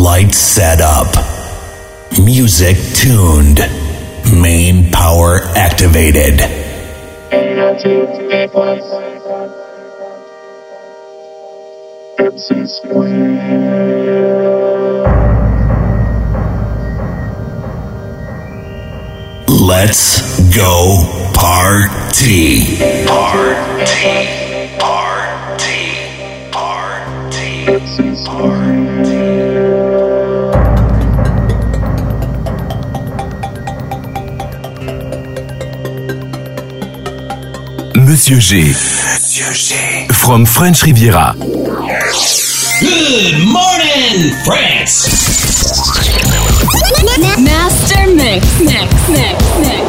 Lights set up. Music tuned. Main power activated. Let's go party. Party, party, party, party. Monsieur G. Monsieur G. From French Riviera. Good morning, France! Master Mix, Mix, Mix, Mix.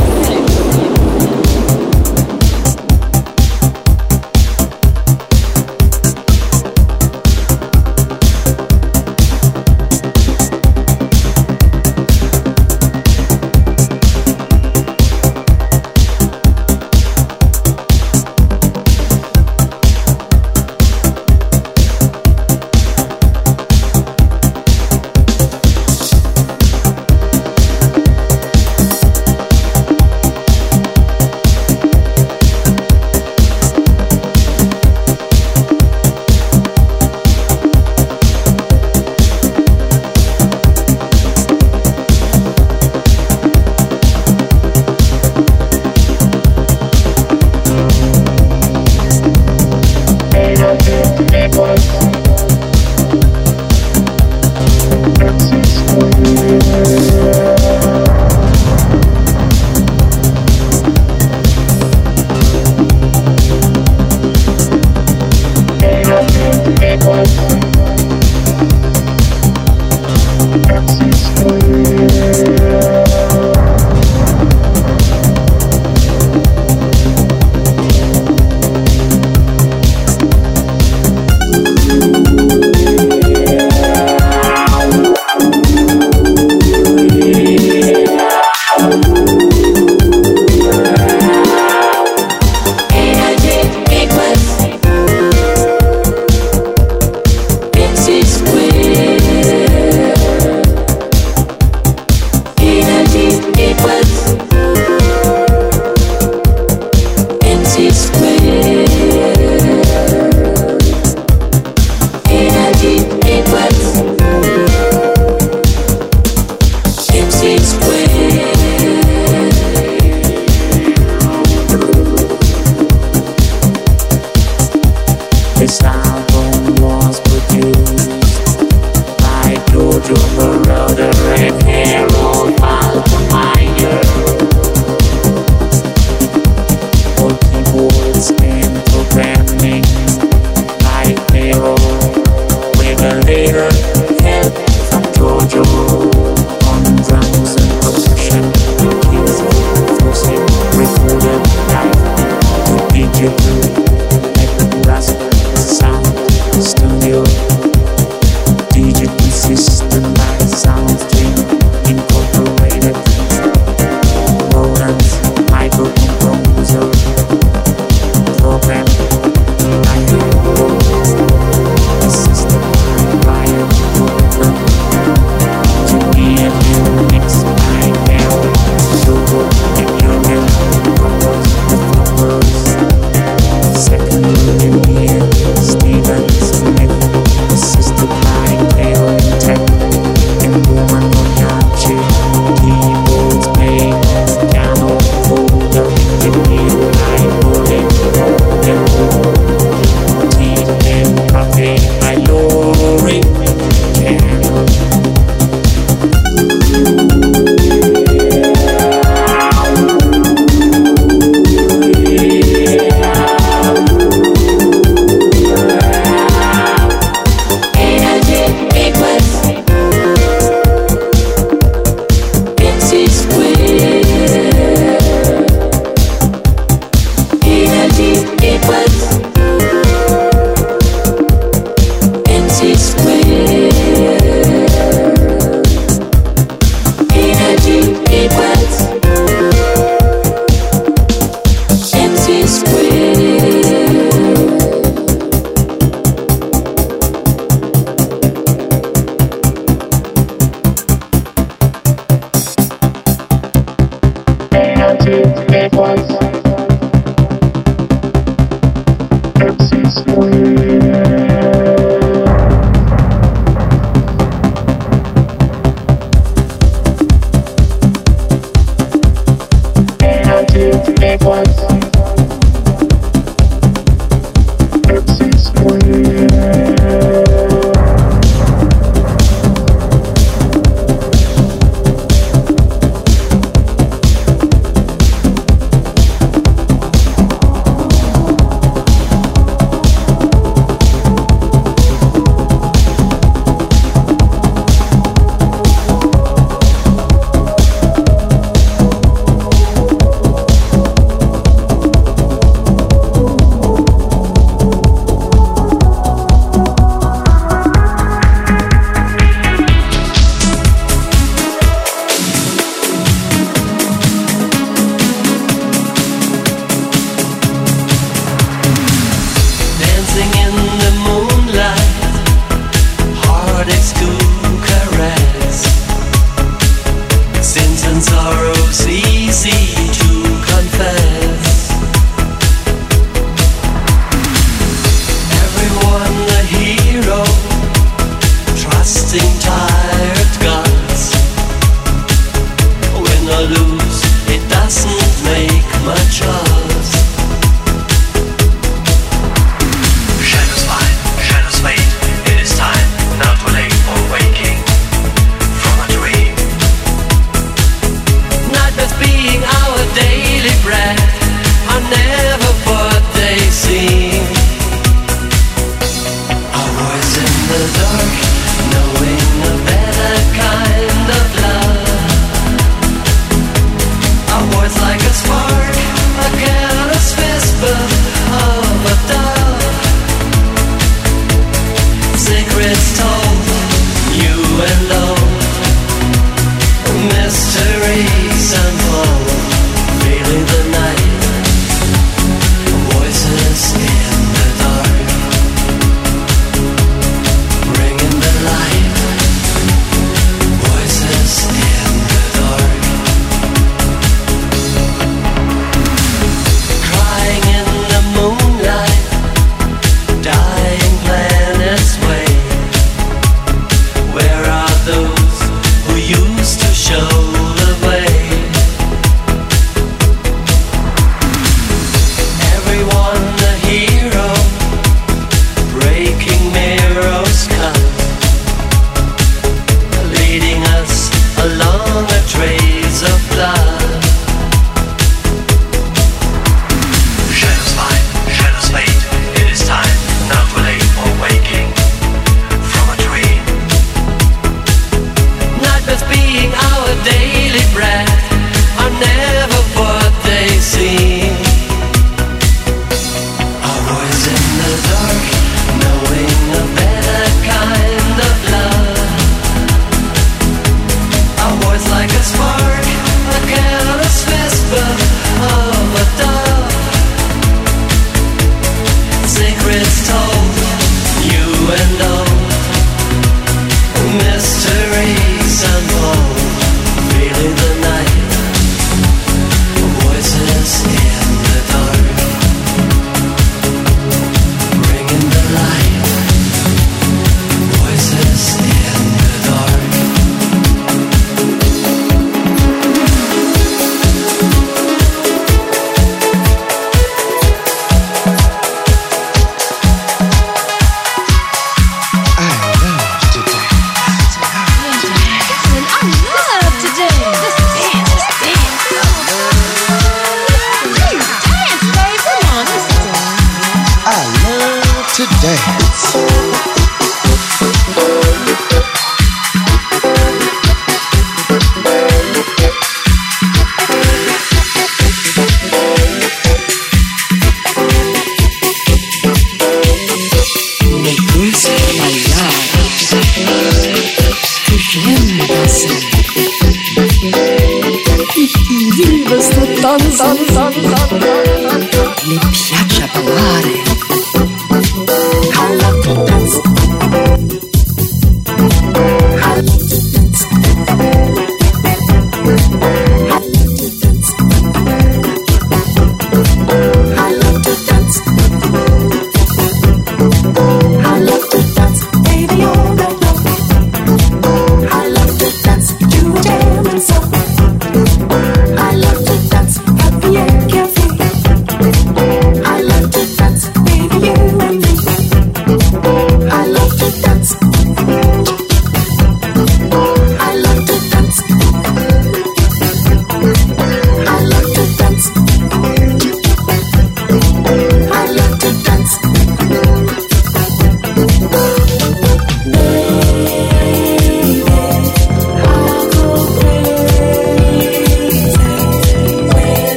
sacrifice.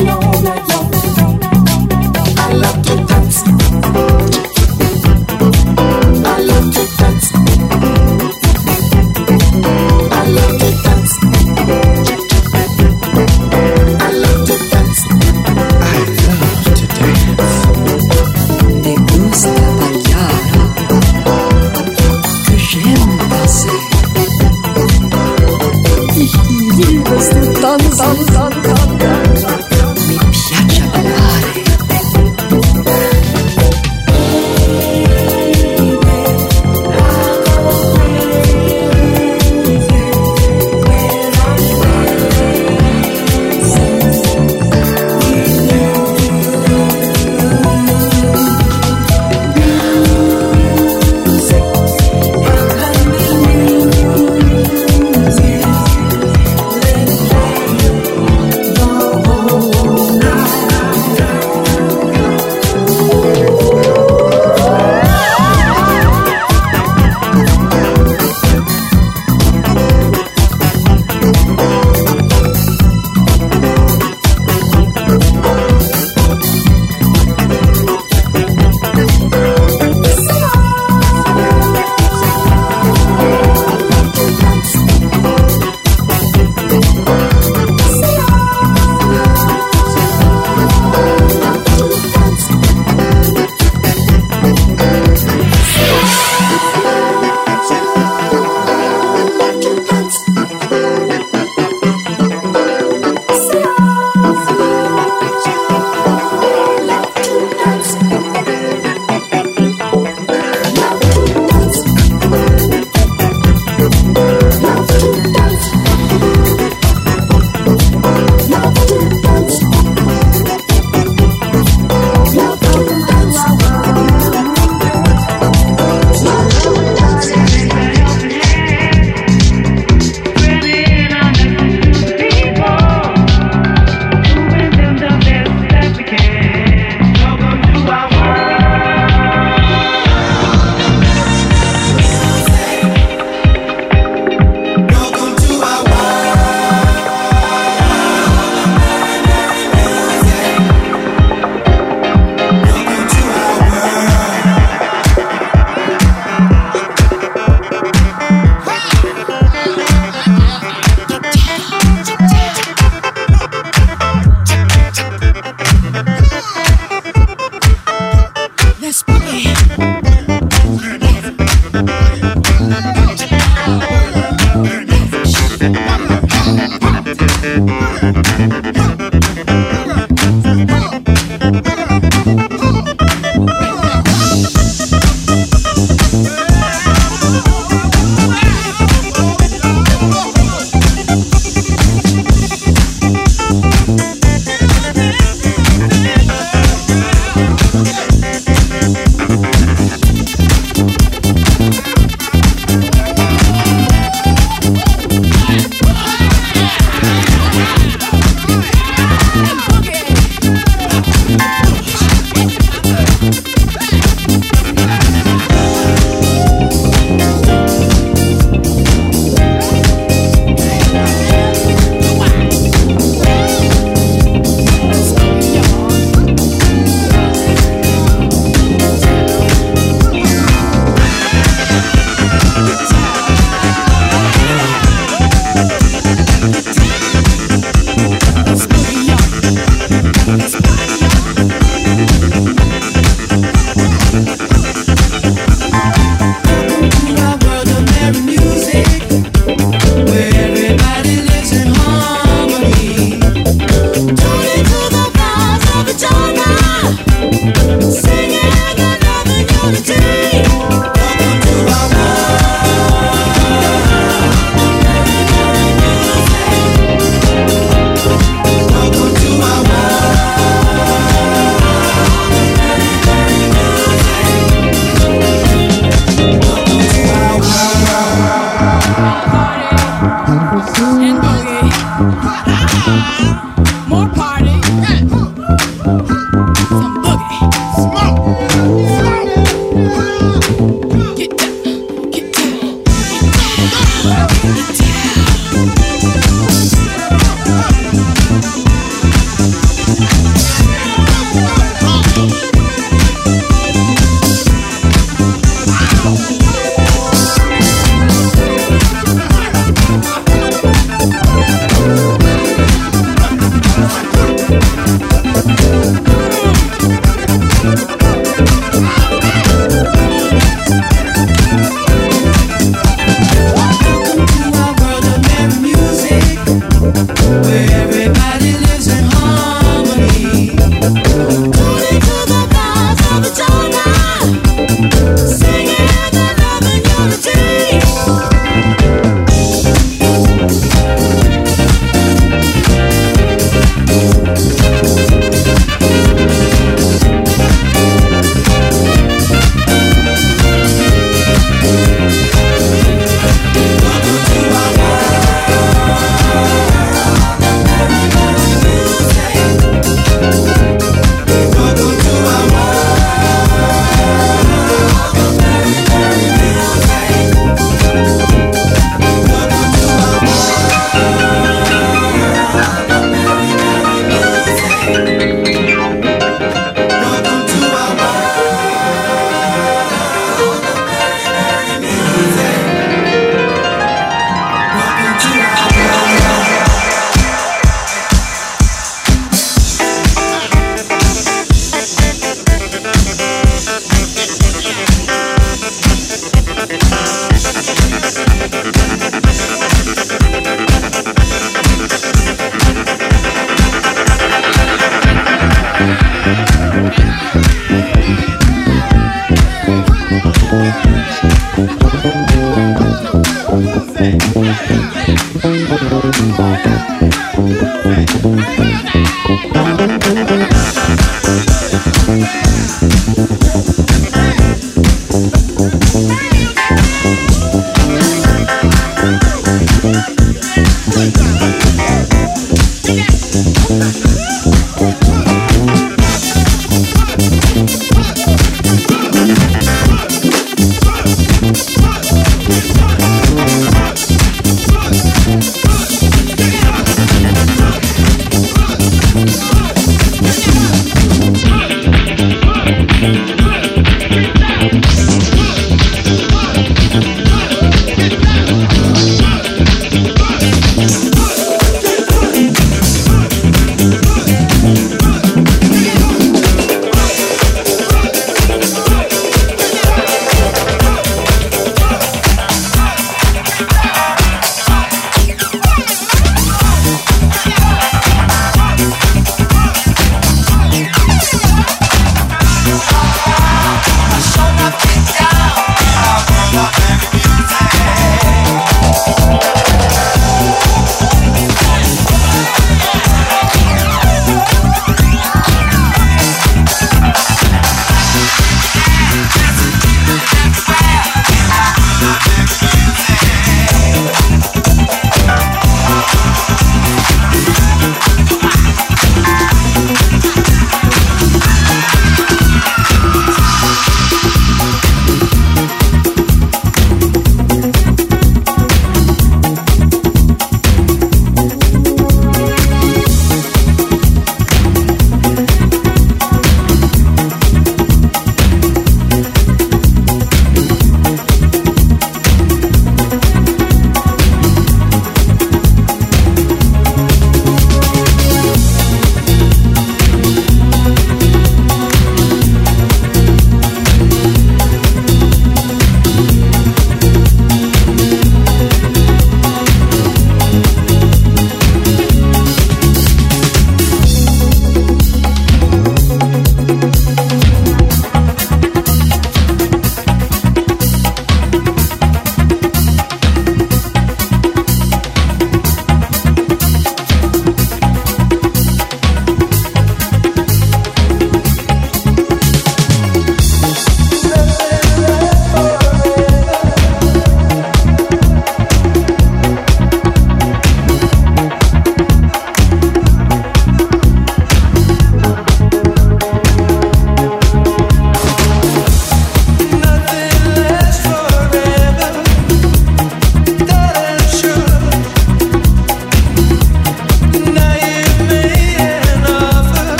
alone.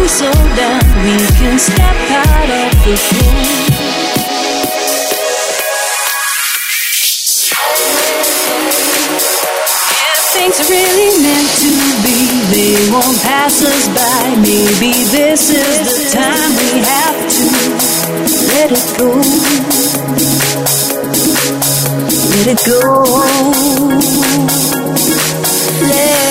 getting so down, we can step out of the room. If things are really meant to be, they won't pass us by. Maybe this is the time we have to let it go. Let it go. Let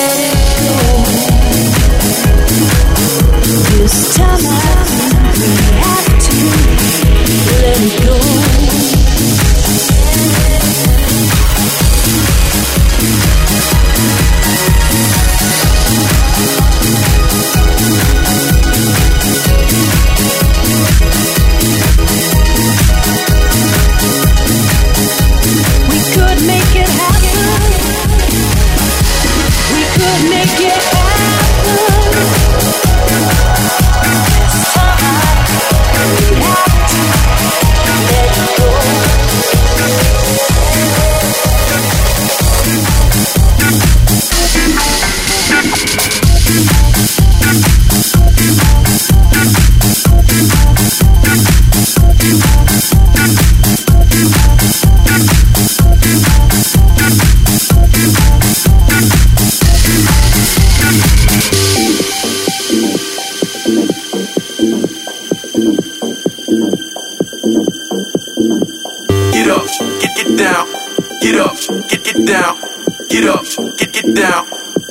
This time I have to let it go.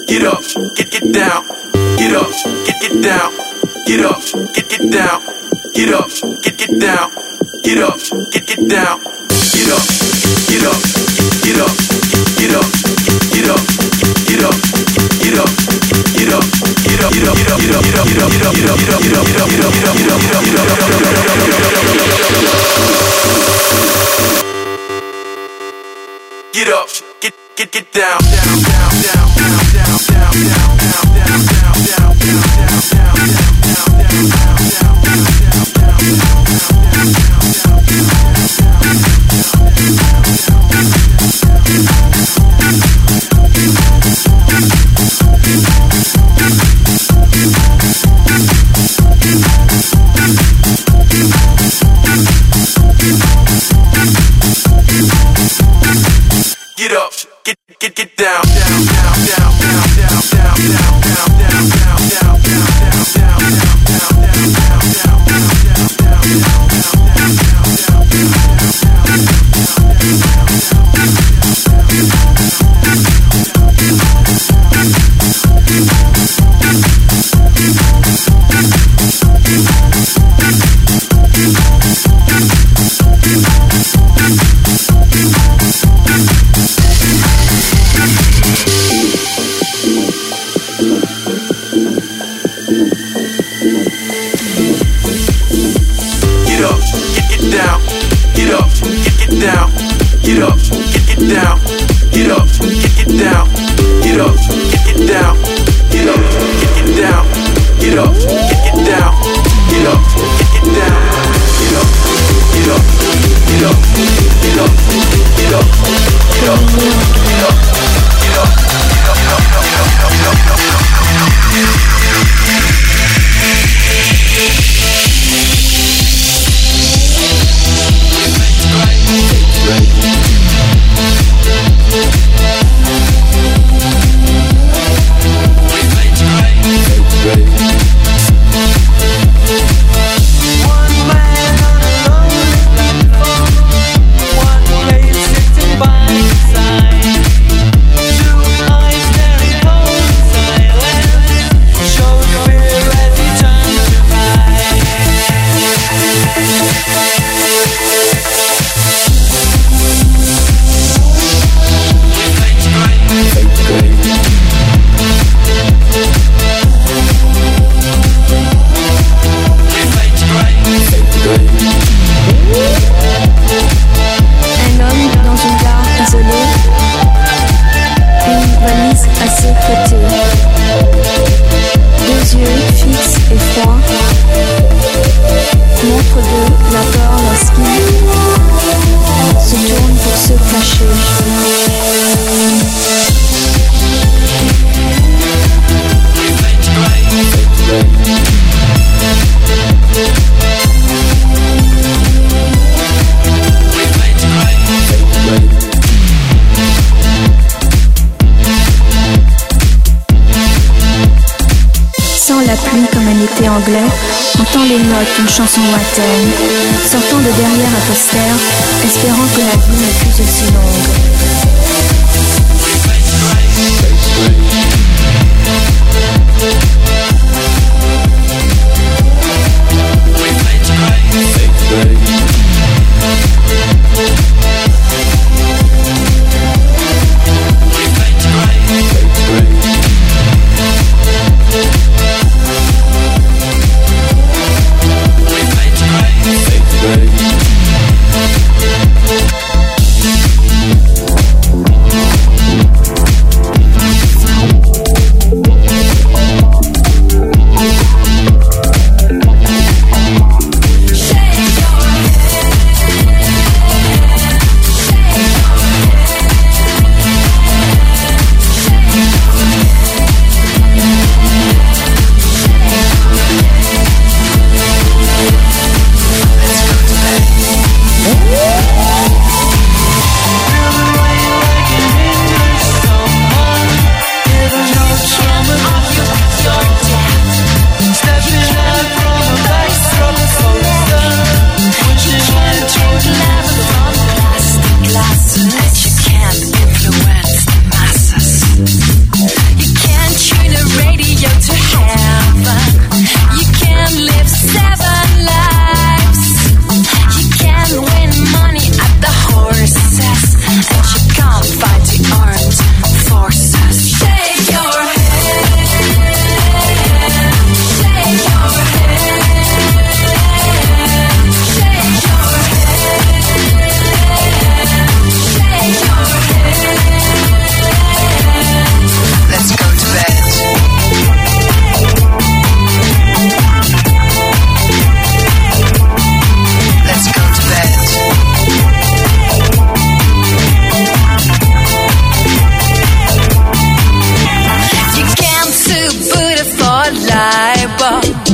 get up, get get down, get up, get get down, get up, get get down, get up, get get down, get up, get get down. J'entends les notes d'une chanson lointaine, sortant de derrière un poster, espérant que la vie n'est plus aussi longue. Bible